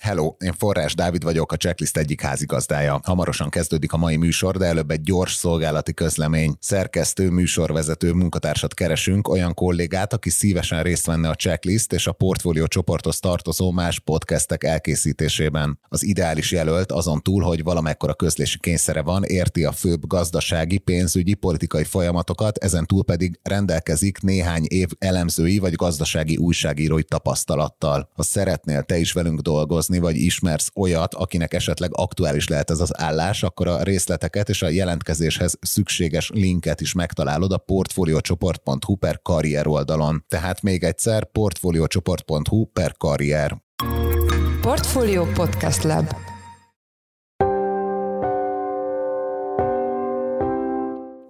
Hello, én Forrás Dávid vagyok, a Checklist egyik házigazdája. Hamarosan kezdődik a mai műsor, de előbb egy gyors szolgálati közlemény. Szerkesztő, műsorvezető munkatársat keresünk, olyan kollégát, aki szívesen részt venne a Checklist és a portfólió csoporthoz tartozó más podcastek elkészítésében. Az ideális jelölt azon túl, hogy valamekkora közlési kényszere van, érti a főbb gazdasági, pénzügyi, politikai folyamatokat, ezen túl pedig rendelkezik néhány év elemzői vagy gazdasági újságírói tapasztalattal. Ha szeretnél te is velünk dolgozni, dolgozni, vagy ismersz olyat, akinek esetleg aktuális lehet ez az állás, akkor a részleteket és a jelentkezéshez szükséges linket is megtalálod a portfoliocsoport.hu per karrier oldalon. Tehát még egyszer portfoliocsoport.hu per karrier. Portfolio Podcast Lab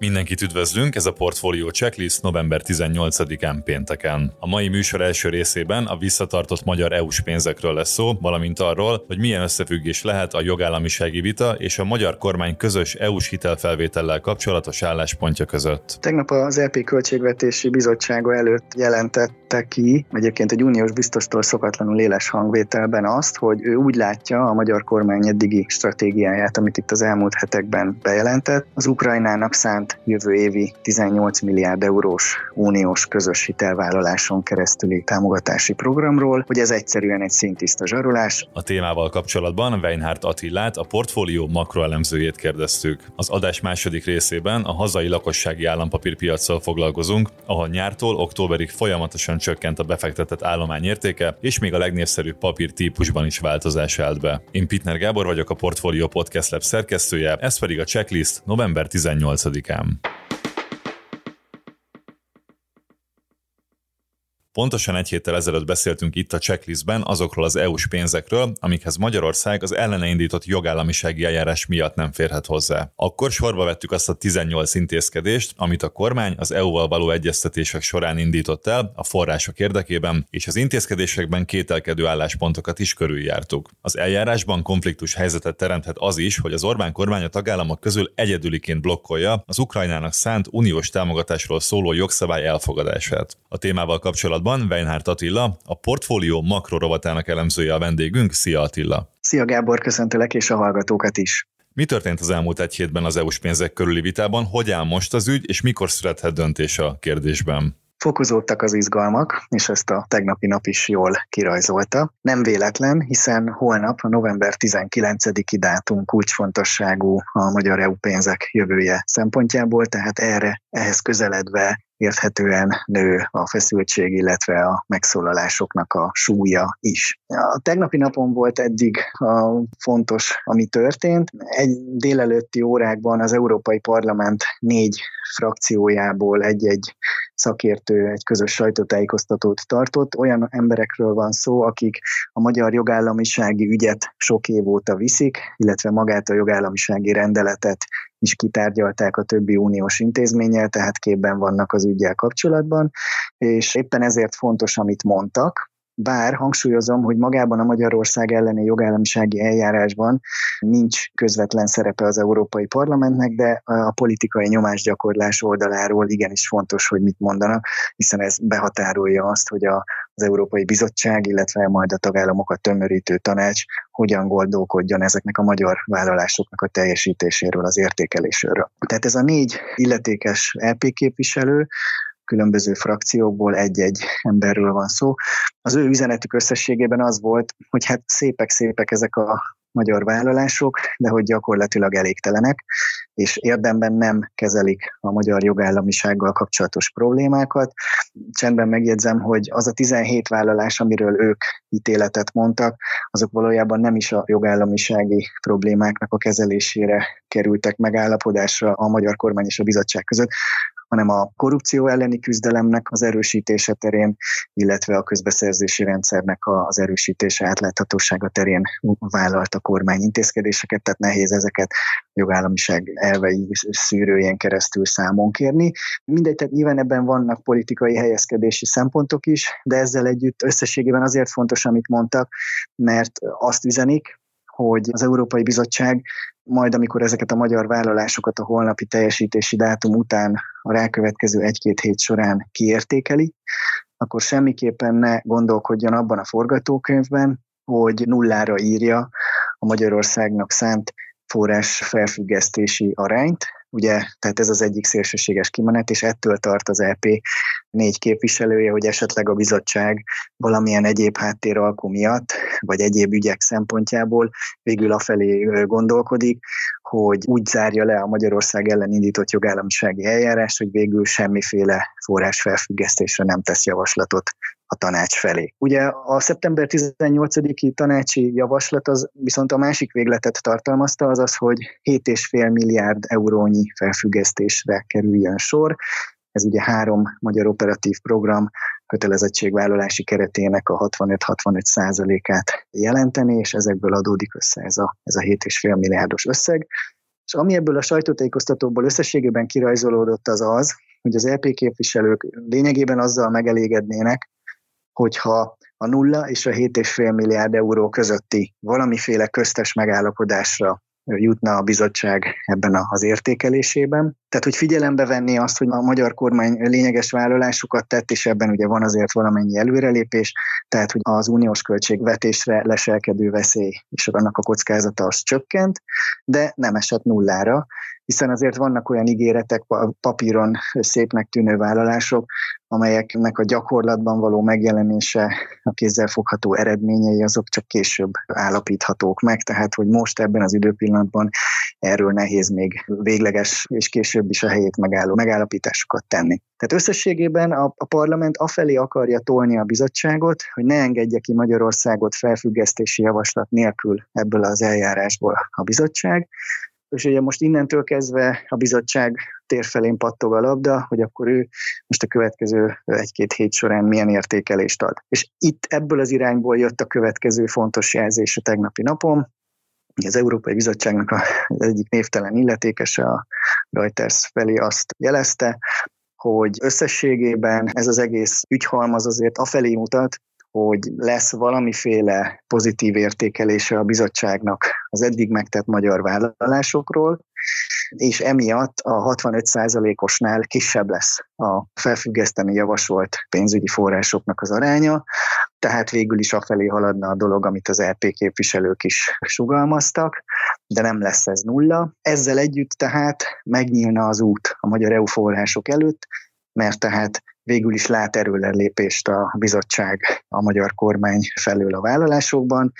Mindenkit üdvözlünk, ez a Portfolio Checklist november 18-án pénteken. A mai műsor első részében a visszatartott magyar EU-s pénzekről lesz szó, valamint arról, hogy milyen összefüggés lehet a jogállamisági vita és a magyar kormány közös EU-s hitelfelvétellel kapcsolatos álláspontja között. Tegnap az EP Költségvetési Bizottsága előtt jelentette ki, egyébként egy uniós biztostól szokatlanul éles hangvételben azt, hogy ő úgy látja a magyar kormány eddigi stratégiáját, amit itt az elmúlt hetekben bejelentett, az Ukrajnának szánt jövő évi 18 milliárd eurós uniós közös hitelvállaláson keresztüli támogatási programról, hogy ez egyszerűen egy szintiszta zsarolás. A témával kapcsolatban Weinhardt Attillát, a portfólió makroelemzőjét kérdeztük. Az adás második részében a hazai lakossági állampapírpiacsal foglalkozunk, ahol nyártól októberig folyamatosan csökkent a befektetett állomány értéke, és még a legnépszerűbb papír típusban is változás állt be. Én Pitner Gábor vagyok a Portfolio Podcast Lab szerkesztője, ez pedig a checklist november 18-án. am. Pontosan egy héttel ezelőtt beszéltünk itt a checklistben azokról az EU-s pénzekről, amikhez Magyarország az ellene indított jogállamisági eljárás miatt nem férhet hozzá. Akkor sorba vettük azt a 18 intézkedést, amit a kormány az EU-val való egyeztetések során indított el a források érdekében, és az intézkedésekben kételkedő álláspontokat is körüljártuk. Az eljárásban konfliktus helyzetet teremthet az is, hogy az Orbán kormány a tagállamok közül egyedüliként blokkolja az Ukrajnának szánt uniós támogatásról szóló jogszabály elfogadását. A témával kapcsolatban kapcsolatban Weinhardt Attila, a portfólió makrorovatának elemzője a vendégünk. Szia Attila! Szia Gábor, köszöntelek és a hallgatókat is! Mi történt az elmúlt egy hétben az EU-s pénzek körüli vitában? Hogy áll most az ügy, és mikor születhet döntés a kérdésben? Fokozódtak az izgalmak, és ezt a tegnapi nap is jól kirajzolta. Nem véletlen, hiszen holnap a november 19-i dátum kulcsfontosságú a magyar EU pénzek jövője szempontjából, tehát erre, ehhez közeledve érthetően nő a feszültség, illetve a megszólalásoknak a súlya is. A tegnapi napon volt eddig a fontos, ami történt. Egy délelőtti órákban az Európai Parlament négy frakciójából egy-egy szakértő egy közös sajtótájékoztatót tartott. Olyan emberekről van szó, akik a magyar jogállamisági ügyet sok év óta viszik, illetve magát a jogállamisági rendeletet is kitárgyalták a többi uniós intézménnyel, tehát képben vannak az ügyel kapcsolatban, és éppen ezért fontos, amit mondtak, bár hangsúlyozom, hogy magában a Magyarország elleni jogállamisági eljárásban nincs közvetlen szerepe az Európai Parlamentnek, de a politikai nyomásgyakorlás oldaláról igenis fontos, hogy mit mondanak, hiszen ez behatárolja azt, hogy a, az Európai Bizottság, illetve majd a tagállamokat tömörítő tanács hogyan gondolkodjon ezeknek a magyar vállalásoknak a teljesítéséről, az értékeléséről. Tehát ez a négy illetékes LP e képviselő különböző frakciókból egy-egy emberről van szó. Az ő üzenetük összességében az volt, hogy hát szépek-szépek ezek a magyar vállalások, de hogy gyakorlatilag elégtelenek, és érdemben nem kezelik a magyar jogállamisággal kapcsolatos problémákat. Csendben megjegyzem, hogy az a 17 vállalás, amiről ők ítéletet mondtak, azok valójában nem is a jogállamisági problémáknak a kezelésére kerültek megállapodásra a magyar kormány és a bizottság között, hanem a korrupció elleni küzdelemnek az erősítése terén, illetve a közbeszerzési rendszernek az erősítése, átláthatósága terén vállalt a kormány intézkedéseket, tehát nehéz ezeket jogállamiság elvei szűrőjén keresztül számon kérni. Mindegy, tehát nyilván ebben vannak politikai helyezkedési szempontok is, de ezzel együtt összességében azért fontos, amit mondtak, mert azt üzenik, hogy az Európai Bizottság majd amikor ezeket a magyar vállalásokat a holnapi teljesítési dátum után a rákövetkező egy-két hét során kiértékeli, akkor semmiképpen ne gondolkodjon abban a forgatókönyvben, hogy nullára írja a Magyarországnak szánt forrás felfüggesztési arányt, ugye, tehát ez az egyik szélsőséges kimenet, és ettől tart az EP négy képviselője, hogy esetleg a bizottság valamilyen egyéb háttéralkú miatt, vagy egyéb ügyek szempontjából végül afelé gondolkodik, hogy úgy zárja le a Magyarország ellen indított jogállamisági eljárást, hogy végül semmiféle forrás felfüggesztésre nem tesz javaslatot a tanács felé. Ugye a szeptember 18-i tanácsi javaslat az viszont a másik végletet tartalmazta, az az, hogy 7,5 milliárd eurónyi felfüggesztésre kerüljön sor. Ez ugye három magyar operatív program kötelezettségvállalási keretének a 65-65 százalékát jelenteni, és ezekből adódik össze ez a, ez a 7,5 milliárdos összeg. És ami ebből a sajtótájékoztatóból összességében kirajzolódott az az, hogy az LP e képviselők lényegében azzal megelégednének, hogyha a nulla és a 7,5 milliárd euró közötti valamiféle köztes megállapodásra jutna a bizottság ebben az értékelésében. Tehát, hogy figyelembe venni azt, hogy a magyar kormány lényeges vállalásokat tett, és ebben ugye van azért valamennyi előrelépés, tehát, hogy az uniós költségvetésre leselkedő veszély és annak a kockázata az csökkent, de nem esett nullára, hiszen azért vannak olyan ígéretek, papíron szépnek tűnő vállalások, amelyeknek a gyakorlatban való megjelenése, a kézzelfogható eredményei, azok csak később állapíthatók meg, tehát hogy most ebben az időpillanatban erről nehéz még végleges és később is a helyét megálló megállapításokat tenni. Tehát összességében a, a parlament afelé akarja tolni a bizottságot, hogy ne engedje ki Magyarországot felfüggesztési javaslat nélkül ebből az eljárásból a bizottság, és ugye most innentől kezdve a bizottság térfelén pattog a labda, hogy akkor ő most a következő egy-két hét során milyen értékelést ad. És itt ebből az irányból jött a következő fontos jelzés a tegnapi napon, az Európai Bizottságnak az egyik névtelen illetékese a Reuters felé azt jelezte, hogy összességében ez az egész ügyhalmaz azért afelé mutat, hogy lesz valamiféle pozitív értékelése a bizottságnak az eddig megtett magyar vállalásokról, és emiatt a 65%-osnál kisebb lesz a felfüggeszteni javasolt pénzügyi forrásoknak az aránya, tehát végül is afelé haladna a dolog, amit az RP e képviselők is sugalmaztak, de nem lesz ez nulla. Ezzel együtt tehát megnyílna az út a magyar EU források előtt, mert tehát végül is lát lépést a bizottság a magyar kormány felől a vállalásokban,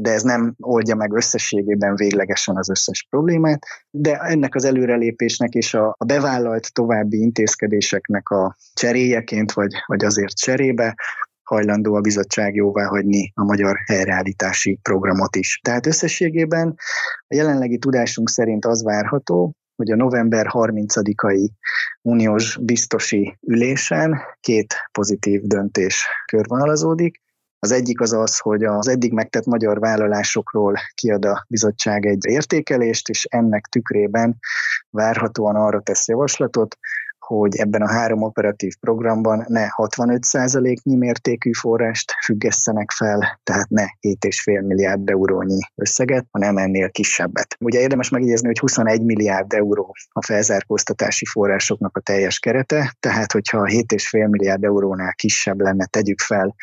de ez nem oldja meg összességében véglegesen az összes problémát, de ennek az előrelépésnek és a, bevállalt további intézkedéseknek a cseréjeként, vagy, vagy azért cserébe hajlandó a bizottság jóvá hagyni a magyar helyreállítási programot is. Tehát összességében a jelenlegi tudásunk szerint az várható, hogy a november 30-ai uniós biztosi ülésen két pozitív döntés körvonalazódik. Az egyik az az, hogy az eddig megtett magyar vállalásokról kiad a bizottság egy értékelést, és ennek tükrében várhatóan arra tesz javaslatot, hogy ebben a három operatív programban ne 65%-nyi mértékű forrást függesszenek fel, tehát ne 7,5 milliárd eurónyi összeget, hanem ennél kisebbet. Ugye érdemes megjegyezni, hogy 21 milliárd euró a felzárkóztatási forrásoknak a teljes kerete, tehát hogyha 7,5 milliárd eurónál kisebb lenne, tegyük fel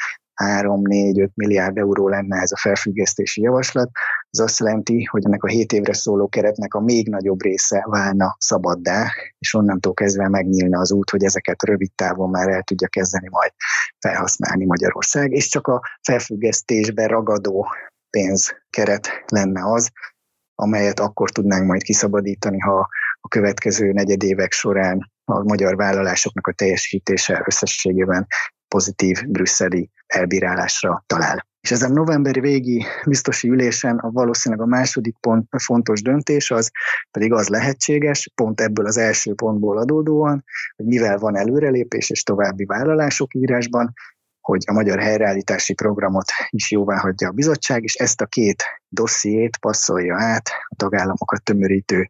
3-4-5 milliárd euró lenne ez a felfüggesztési javaslat, az azt jelenti, hogy ennek a 7 évre szóló keretnek a még nagyobb része válna szabaddá, és onnantól kezdve megnyílna az út, hogy ezeket rövid távon már el tudja kezdeni majd felhasználni Magyarország, és csak a felfüggesztésbe ragadó pénzkeret lenne az, amelyet akkor tudnánk majd kiszabadítani, ha a következő negyedévek során a magyar vállalásoknak a teljesítése összességében pozitív brüsszeli elbírálásra talál. És ezen novemberi végi biztosi ülésen a valószínűleg a második pont a fontos döntés az pedig az lehetséges, pont ebből az első pontból adódóan, hogy mivel van előrelépés és további vállalások írásban, hogy a magyar helyreállítási programot is jóvá hagyja a bizottság, és ezt a két dossziét passzolja át a tagállamokat tömörítő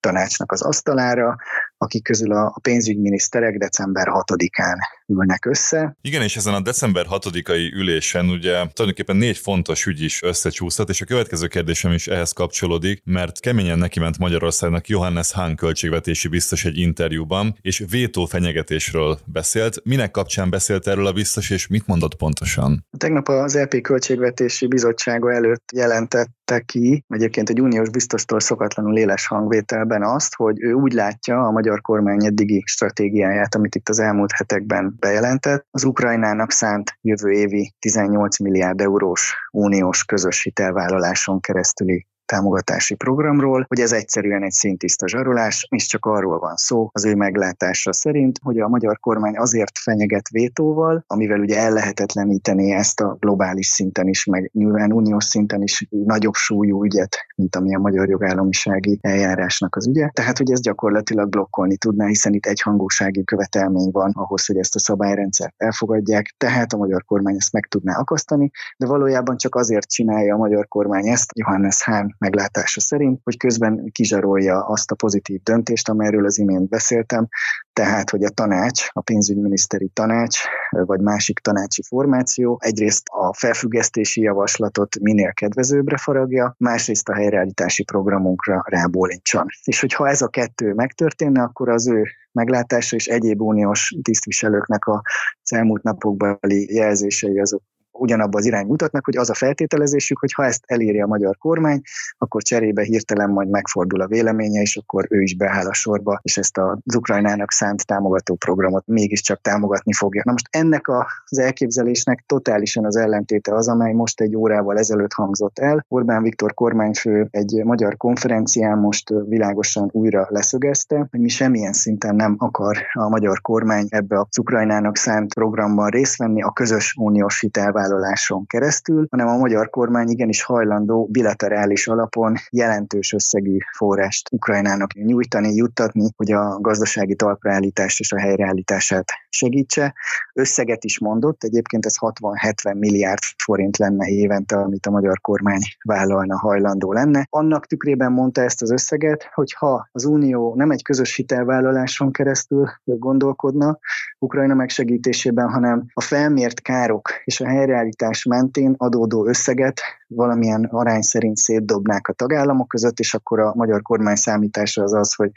tanácsnak az asztalára, akik közül a pénzügyminiszterek december 6-án ülnek össze. Igen, és ezen a december 6-ai ülésen ugye tulajdonképpen négy fontos ügy is összecsúszhat, és a következő kérdésem is ehhez kapcsolódik, mert keményen neki ment Magyarországnak Johannes Hahn költségvetési biztos egy interjúban, és vétó fenyegetésről beszélt. Minek kapcsán beszélt erről a biztos, és mit mondott pontosan? Tegnap az LP Költségvetési Bizottsága előtt jelentette ki, egyébként egy uniós biztostól szokatlanul éles hangvételben azt, hogy ő úgy látja a magyar kormány eddigi stratégiáját, amit itt az elmúlt hetekben bejelentett, az Ukrajnának szánt jövő évi 18 milliárd eurós uniós közös hitelvállaláson keresztüli támogatási programról, hogy ez egyszerűen egy szintiszta zsarolás, és csak arról van szó az ő meglátása szerint, hogy a magyar kormány azért fenyeget vétóval, amivel ugye ellehetetleníteni ezt a globális szinten is, meg nyilván uniós szinten is nagyobb súlyú ügyet, mint ami a magyar jogállamisági eljárásnak az ügye. Tehát, hogy ez gyakorlatilag blokkolni tudná, hiszen itt egyhangúsági követelmény van ahhoz, hogy ezt a szabályrendszert elfogadják, tehát a magyar kormány ezt meg tudná akasztani, de valójában csak azért csinálja a magyar kormány ezt, Johannes Hahn meglátása szerint, hogy közben kizsarolja azt a pozitív döntést, amelyről az imént beszéltem, tehát, hogy a tanács, a pénzügyminiszteri tanács, vagy másik tanácsi formáció egyrészt a felfüggesztési javaslatot minél kedvezőbbre faragja, másrészt a helyreállítási programunkra rábólincsan. És hogyha ez a kettő megtörténne, akkor az ő meglátása és egyéb uniós tisztviselőknek a elmúlt napokbeli jelzései azok ugyanabba az irány mutatnak, hogy az a feltételezésük, hogy ha ezt eléri a magyar kormány, akkor cserébe hirtelen majd megfordul a véleménye, és akkor ő is beáll a sorba, és ezt az Ukrajnának szánt támogató programot mégiscsak támogatni fogja. Na most ennek az elképzelésnek totálisan az ellentéte az, amely most egy órával ezelőtt hangzott el. Orbán Viktor kormányfő egy magyar konferencián most világosan újra leszögezte, hogy mi semmilyen szinten nem akar a magyar kormány ebbe a Ukrajnának szánt programban részt venni a közös uniós hitelvállalás vállaláson keresztül, hanem a magyar kormány igenis hajlandó bilaterális alapon jelentős összegű forrást Ukrajnának nyújtani, juttatni, hogy a gazdasági talpraállítást és a helyreállítását segítse. Összeget is mondott, egyébként ez 60-70 milliárd forint lenne évente, amit a magyar kormány vállalna, hajlandó lenne. Annak tükrében mondta ezt az összeget, hogy ha az Unió nem egy közös hitelvállaláson keresztül gondolkodna Ukrajna megsegítésében, hanem a felmért károk és a helyre helyreállítás mentén adódó összeget valamilyen arány szerint szétdobnák a tagállamok között, és akkor a magyar kormány számítása az az, hogy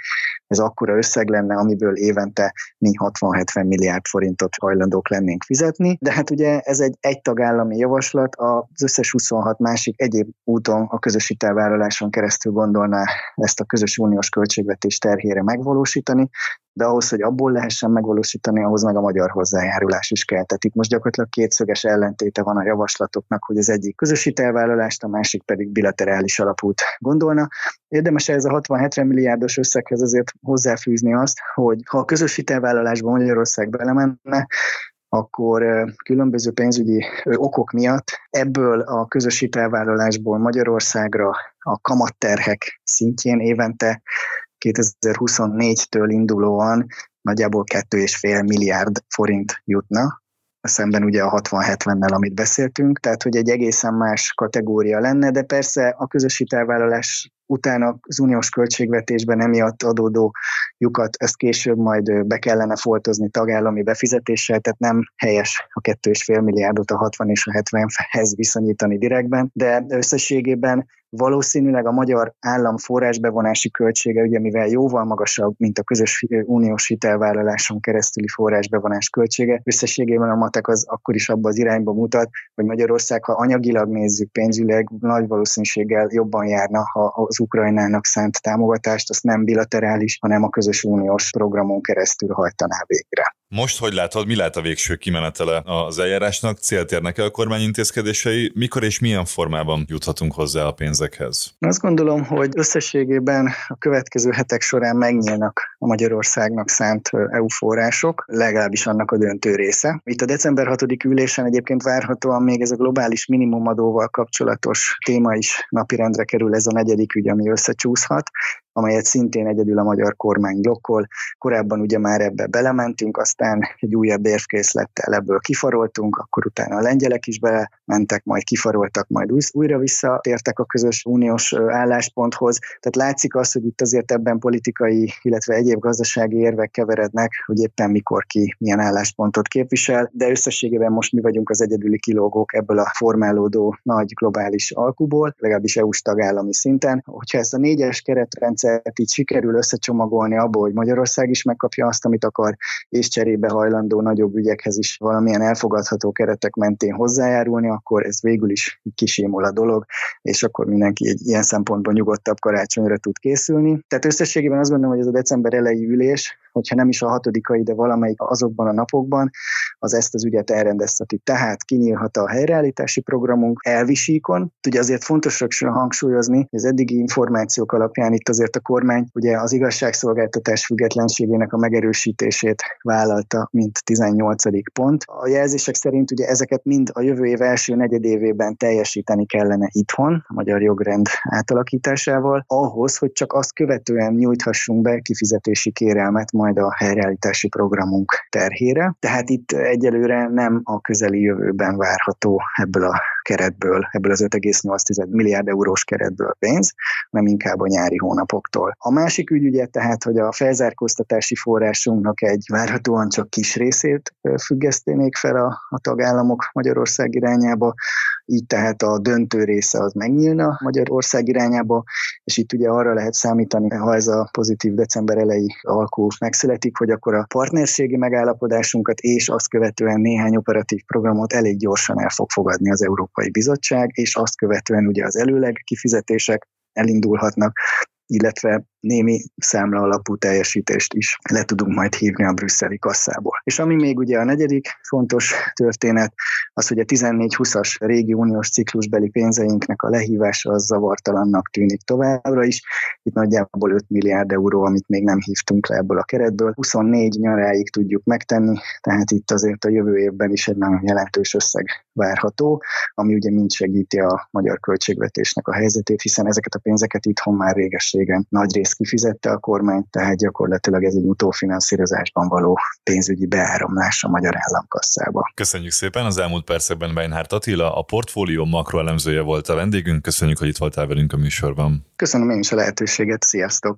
ez akkora összeg lenne, amiből évente mi 60-70 milliárd forintot hajlandók lennénk fizetni. De hát ugye ez egy egy tagállami javaslat, az összes 26 másik egyéb úton a közös hitelvállaláson keresztül gondolná ezt a közös uniós költségvetés terhére megvalósítani, de ahhoz, hogy abból lehessen megvalósítani, ahhoz meg a magyar hozzájárulás is kell. Tehát itt most gyakorlatilag kétszöges ellentéte van a javaslatoknak, hogy az egyik közös hitelvállalást, a másik pedig bilaterális alapút gondolna. Érdemes ez a 60-70 milliárdos összeghez azért hozzáfűzni azt, hogy ha a közös hitelvállalásba Magyarország belemenne, akkor különböző pénzügyi okok miatt ebből a közös hitelvállalásból Magyarországra a kamatterhek szintjén évente 2024-től indulóan nagyjából 2,5 milliárd forint jutna, szemben ugye a 60-70-nel, amit beszéltünk, tehát hogy egy egészen más kategória lenne, de persze a közös hitelvállalás utána az uniós költségvetésben emiatt adódó lyukat, ezt később majd be kellene foltozni tagállami befizetéssel, tehát nem helyes a 2,5 milliárdot a 60 és a 70-hez viszonyítani direktben, de összességében valószínűleg a magyar állam forrásbevonási költsége, ugye mivel jóval magasabb, mint a közös uniós hitelvállaláson keresztüli forrásbevonás költsége, összességében a matek az akkor is abba az irányba mutat, hogy Magyarország, ha anyagilag nézzük pénzüleg, nagy valószínűséggel jobban járna, ha az Ukrajnának szánt támogatást, azt nem bilaterális, hanem a közös uniós programon keresztül hajtaná végre. Most, hogy látod, mi lehet a végső kimenetele az eljárásnak? Célt érnek el a kormány intézkedései? Mikor és milyen formában juthatunk hozzá a pénzekhez? Azt gondolom, hogy összességében a következő hetek során megnyílnak a Magyarországnak szánt EU források, legalábbis annak a döntő része. Itt a december 6. ülésen egyébként várhatóan még ez a globális minimumadóval kapcsolatos téma is napirendre kerül, ez a negyedik ügy, ami összecsúszhat, amelyet szintén egyedül a magyar kormány blokkol. Korábban ugye már ebbe belementünk, aztán egy újabb érvkészlettel ebből kifaroltunk, akkor utána a lengyelek is belementek, majd kifaroltak, majd újra visszatértek a közös uniós állásponthoz. Tehát látszik az, hogy itt azért ebben politikai, illetve egyéb gazdasági érvek keverednek, hogy éppen mikor ki milyen álláspontot képvisel, de összességében most mi vagyunk az egyedüli kilógók ebből a formálódó nagy globális alkuból, legalábbis EU-s tagállami szinten. Hogyha ezt a négyes keretrendszert így sikerül összecsomagolni abból, hogy Magyarország is megkapja azt, amit akar, és cserébe hajlandó nagyobb ügyekhez is valamilyen elfogadható keretek mentén hozzájárulni, akkor ez végül is kisémol a dolog, és akkor mindenki egy ilyen szempontból nyugodtabb karácsonyra tud készülni. Tehát összességében azt gondolom, hogy ez a december elejé ülés, hogyha nem is a hatodikai, de valamelyik azokban a napokban, az ezt az ügyet elrendezheti. Tehát kinyílhat a helyreállítási programunk elvisíkon. Ugye azért fontos rögtön hangsúlyozni, hogy az eddigi információk alapján itt azért a kormány ugye az igazságszolgáltatás függetlenségének a megerősítését vállalta, mint 18. pont. A jelzések szerint ugye ezeket mind a jövő év első negyedévében teljesíteni kellene itthon, a magyar jogrend átalakításával, ahhoz, hogy csak azt követően nyújthassunk be kifizetési kérelmet majd a helyreállítási programunk terhére. Tehát itt egyelőre nem a közeli jövőben várható ebből a keretből, ebből az 5,8 milliárd eurós keretből pénz, hanem inkább a nyári hónapoktól. A másik ügy ugye tehát, hogy a felzárkóztatási forrásunknak egy várhatóan csak kis részét függesztenék fel a, a tagállamok Magyarország irányába, így tehát a döntő része az megnyílna Magyarország irányába, és itt ugye arra lehet számítani, ha ez a pozitív december elejé alkú megszületik, hogy akkor a partnerségi megállapodásunkat és azt követően néhány operatív programot elég gyorsan el fog fogadni az Európai Bizottság, és azt követően ugye az előleg kifizetések elindulhatnak, illetve némi számla alapú teljesítést is le tudunk majd hívni a brüsszeli kasszából. És ami még ugye a negyedik fontos történet, az, hogy a 14-20-as régi uniós ciklusbeli pénzeinknek a lehívása az zavartalannak tűnik továbbra is. Itt nagyjából 5 milliárd euró, amit még nem hívtunk le ebből a keretből. 24 nyaráig tudjuk megtenni, tehát itt azért a jövő évben is egy nagyon jelentős összeg várható, ami ugye mind segíti a magyar költségvetésnek a helyzetét, hiszen ezeket a pénzeket itthon már réges-régen nagy rész kifizette a kormány, tehát gyakorlatilag ez egy utófinanszírozásban való pénzügyi beáramlás a magyar államkasszába. Köszönjük szépen, az elmúlt percekben Beinhardt Attila, a portfólió makroelemzője volt a vendégünk. Köszönjük, hogy itt voltál velünk a műsorban. Köszönöm én is a lehetőséget, sziasztok!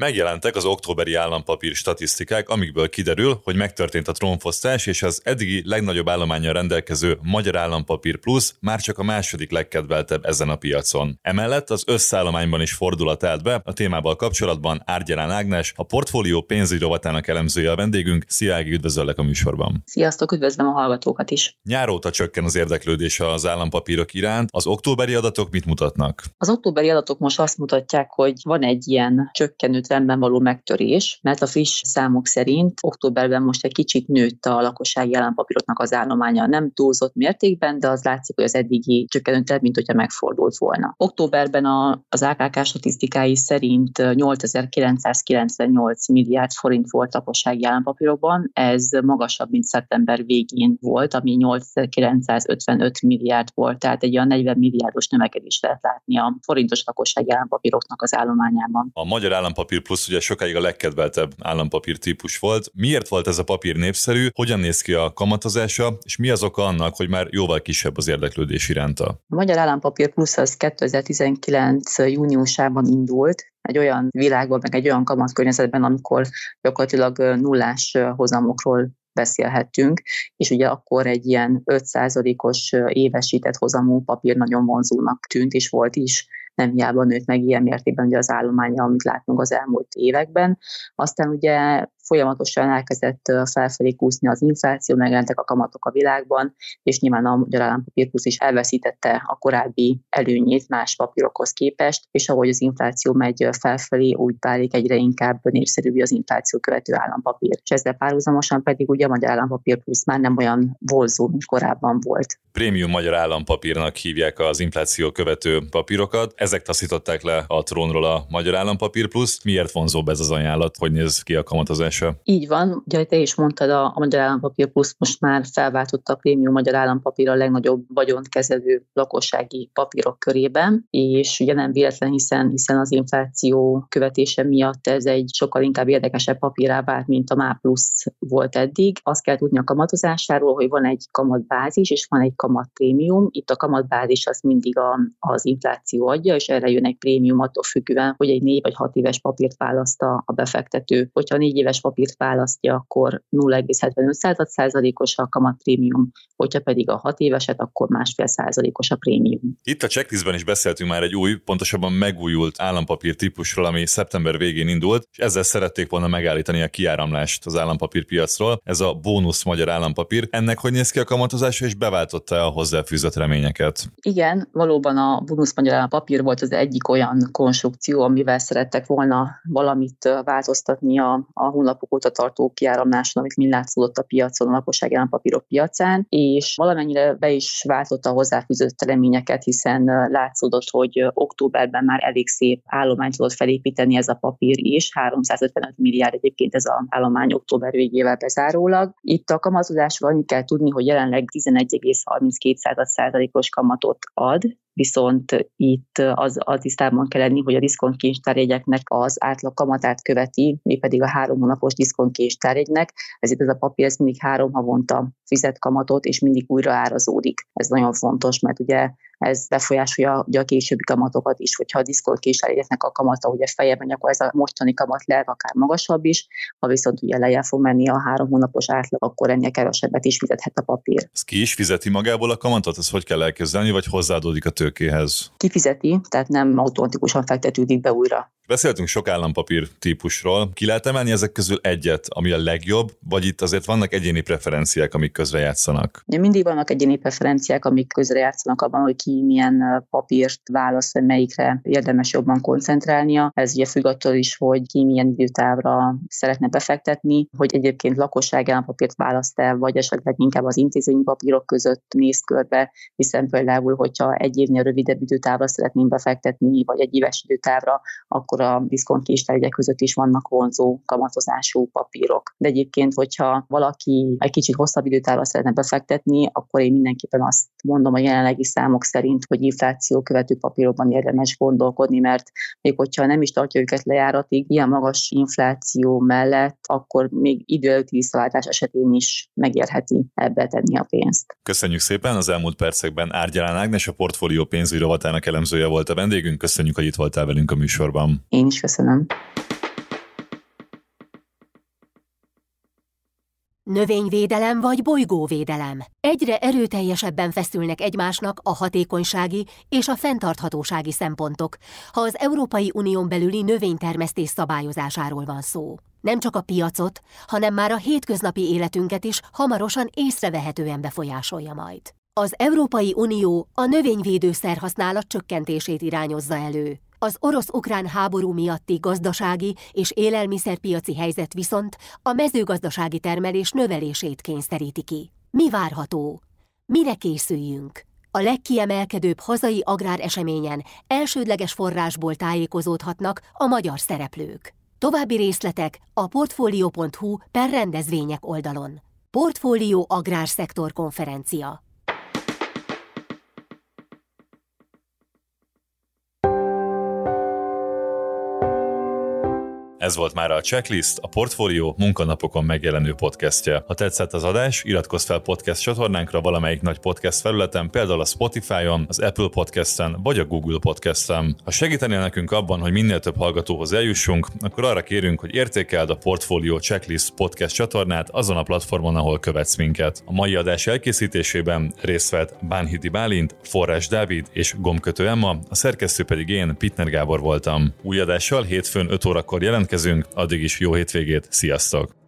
Megjelentek az októberi állampapír statisztikák, amikből kiderül, hogy megtörtént a trónfosztás, és az eddigi legnagyobb állományjal rendelkező Magyar Állampapír Plus már csak a második legkedveltebb ezen a piacon. Emellett az összállományban is fordulat állt be, a témával kapcsolatban Árgyalán Ágnes, a portfólió pénzügyi rovatának elemzője a vendégünk. Szia Ági, üdvözöllek a műsorban. Sziasztok, üdvözlöm a hallgatókat is. Nyáróta csökken az érdeklődés az állampapírok iránt. Az októberi adatok mit mutatnak? Az októberi adatok most azt mutatják, hogy van egy ilyen csökkenő trendben való megtörés, mert a friss számok szerint októberben most egy kicsit nőtt a lakossági állampapíroknak az állománya, nem túlzott mértékben, de az látszik, hogy az eddigi csökkenő trend, mint hogyha megfordult volna. Októberben a, az AKK statisztikái szerint 8998 milliárd forint volt lakossági állampapírokban, ez magasabb, mint szeptember végén volt, ami 8955 milliárd volt, tehát egy olyan 40 milliárdos növekedést lehet látni a forintos lakossági állampapíroknak az állományában. A magyar állampapír Plusz ugye sokáig a legkedveltebb állampapír típus volt. Miért volt ez a papír népszerű, hogyan néz ki a kamatozása, és mi az oka annak, hogy már jóval kisebb az érdeklődés iránta? A Magyar Állampapír Plusz az 2019. júniusában indult, egy olyan világban, meg egy olyan kamatkörnyezetben, amikor gyakorlatilag nullás hozamokról beszélhettünk, és ugye akkor egy ilyen 5%-os évesített hozamú papír nagyon vonzónak tűnt, és volt is nem hiába nőtt meg ilyen mértékben ugye az állománya, amit látunk az elmúlt években. Aztán ugye folyamatosan elkezdett felfelé kúszni az infláció, megjelentek a kamatok a világban, és nyilván a magyar állampapírpusz is elveszítette a korábbi előnyét más papírokhoz képest, és ahogy az infláció megy felfelé, úgy válik egyre inkább népszerűbb az infláció követő állampapír. És ezzel párhuzamosan pedig ugye a magyar állampapírpusz már nem olyan volzó, mint korábban volt. Prémium magyar állampapírnak hívják az infláció követő papírokat. Ezek taszították le a trónról a magyar állampapír plusz. Miért vonzóbb ez az ajánlat? Hogy néz ki a kamatozás működése. Így van, ugye te is mondtad, a, Magyar Állampapír Plusz most már felváltotta a prémium Magyar Állampapír a legnagyobb vagyont kezelő lakossági papírok körében, és ugye nem véletlen, hiszen, hiszen az infláció követése miatt ez egy sokkal inkább érdekesebb papírá vált, mint a MÁ Plusz volt eddig. Azt kell tudni a kamatozásáról, hogy van egy kamatbázis, és van egy kamatprémium. Itt a kamatbázis az mindig a, az infláció adja, és erre jön egy prémium attól függően, hogy egy négy vagy hat éves papírt választ a, a befektető. Hogyha négy éves papírt választja, akkor 0,75%-os a kamatprémium, hogyha pedig a hat éveset, akkor másfél százalékos a prémium. Itt a checklistben is beszéltünk már egy új, pontosabban megújult állampapír típusról, ami szeptember végén indult, és ezzel szerették volna megállítani a kiáramlást az állampapírpiacról. Ez a bónusz magyar állampapír. Ennek hogy néz ki a kamatozása, és beváltotta a hozzáfűzött reményeket? Igen, valóban a bónusz magyar állampapír volt az egyik olyan konstrukció, amivel szerettek volna valamit változtatni a, a hónapok óta tartó kiáramláson, amit mind látszódott a piacon, a lakossági állampapírok piacán, és valamennyire be is váltotta a hozzáfűzött reményeket, hiszen látszódott, hogy októberben már elég szép állományt tudott felépíteni ez a papír is, 355 milliárd egyébként ez az állomány október végével bezárólag. Itt a kamatozásról annyi kell tudni, hogy jelenleg 11,32%-os kamatot ad, viszont itt az, az tisztában kell lenni, hogy a diszkontkincstárjegyeknek az átlag kamatát követi, mi pedig a három hónapos diszkontkincstárjegynek, ezért ez a papír ez mindig három havonta fizet kamatot, és mindig újra árazódik. Ez nagyon fontos, mert ugye ez befolyásolja ugye a későbbi kamatokat is, hogyha a diszkont későjének a kamata ugye fejében, akkor ez a mostani kamat lehet akár magasabb is, ha viszont ugye lejjel fog menni a három hónapos átlag, akkor ennél kevesebbet is fizethet a papír. Ez ki is fizeti magából a kamatot? Ez hogy kell elképzelni, vagy hozzáadódik a tőkéhez? Kifizeti, tehát nem automatikusan fektetődik be újra. Beszéltünk sok állampapír típusról. Ki lehet emelni ezek közül egyet, ami a legjobb, vagy itt azért vannak egyéni preferenciák, amik közrejátszanak? Ja, mindig vannak egyéni preferenciák, amik közrejátszanak abban, hogy ki milyen papírt választ, melyikre érdemes jobban koncentrálnia. Ez ugye függ attól is, hogy ki milyen időtávra szeretne befektetni, hogy egyébként lakosság állampapírt választ-e, vagy esetleg inkább az intézményi papírok között néz körbe, hiszen például, hogyha egy évnél rövidebb időtávra szeretném befektetni, vagy egy éves időtávra, akkor akkor a diszkontkistárgyek között is vannak vonzó kamatozású papírok. De egyébként, hogyha valaki egy kicsit hosszabb időtávra szeretne befektetni, akkor én mindenképpen azt mondom a jelenlegi számok szerint, hogy infláció követő papírokban érdemes gondolkodni, mert még hogyha nem is tartja őket lejáratig, ilyen magas infláció mellett, akkor még idő visszaváltás esetén is megérheti ebbe tenni a pénzt. Köszönjük szépen, az elmúlt percekben Árgyalán Ágnes, a portfólió pénzügyi rovatának elemzője volt a vendégünk. Köszönjük, hogy itt voltál velünk a műsorban. Én is köszönöm. Növényvédelem vagy bolygóvédelem. Egyre erőteljesebben feszülnek egymásnak a hatékonysági és a fenntarthatósági szempontok, ha az Európai Unión belüli növénytermesztés szabályozásáról van szó. Nem csak a piacot, hanem már a hétköznapi életünket is hamarosan észrevehetően befolyásolja majd. Az Európai Unió a növényvédőszer használat csökkentését irányozza elő. Az orosz-ukrán háború miatti gazdasági és élelmiszerpiaci helyzet viszont a mezőgazdasági termelés növelését kényszeríti ki. Mi várható? Mire készüljünk? A legkiemelkedőbb hazai agráreseményen elsődleges forrásból tájékozódhatnak a magyar szereplők. További részletek a portfolio.hu per rendezvények oldalon. Portfólió Agrárszektor Konferencia Ez volt már a Checklist, a Portfólió munkanapokon megjelenő podcastje. Ha tetszett az adás, iratkozz fel podcast csatornánkra valamelyik nagy podcast felületen, például a Spotify-on, az Apple Podcast-en vagy a Google Podcast-en. Ha segítenél nekünk abban, hogy minél több hallgatóhoz eljussunk, akkor arra kérünk, hogy értékeld a Portfólió Checklist podcast csatornát azon a platformon, ahol követsz minket. A mai adás elkészítésében részt vett Bánhidi Bálint, Forrás Dávid és Gomkötő Emma, a szerkesztő pedig én, Pitner Gábor voltam. Új adással hétfőn 5 órakor jelent jelentkezünk, addig is jó hétvégét, sziasztok!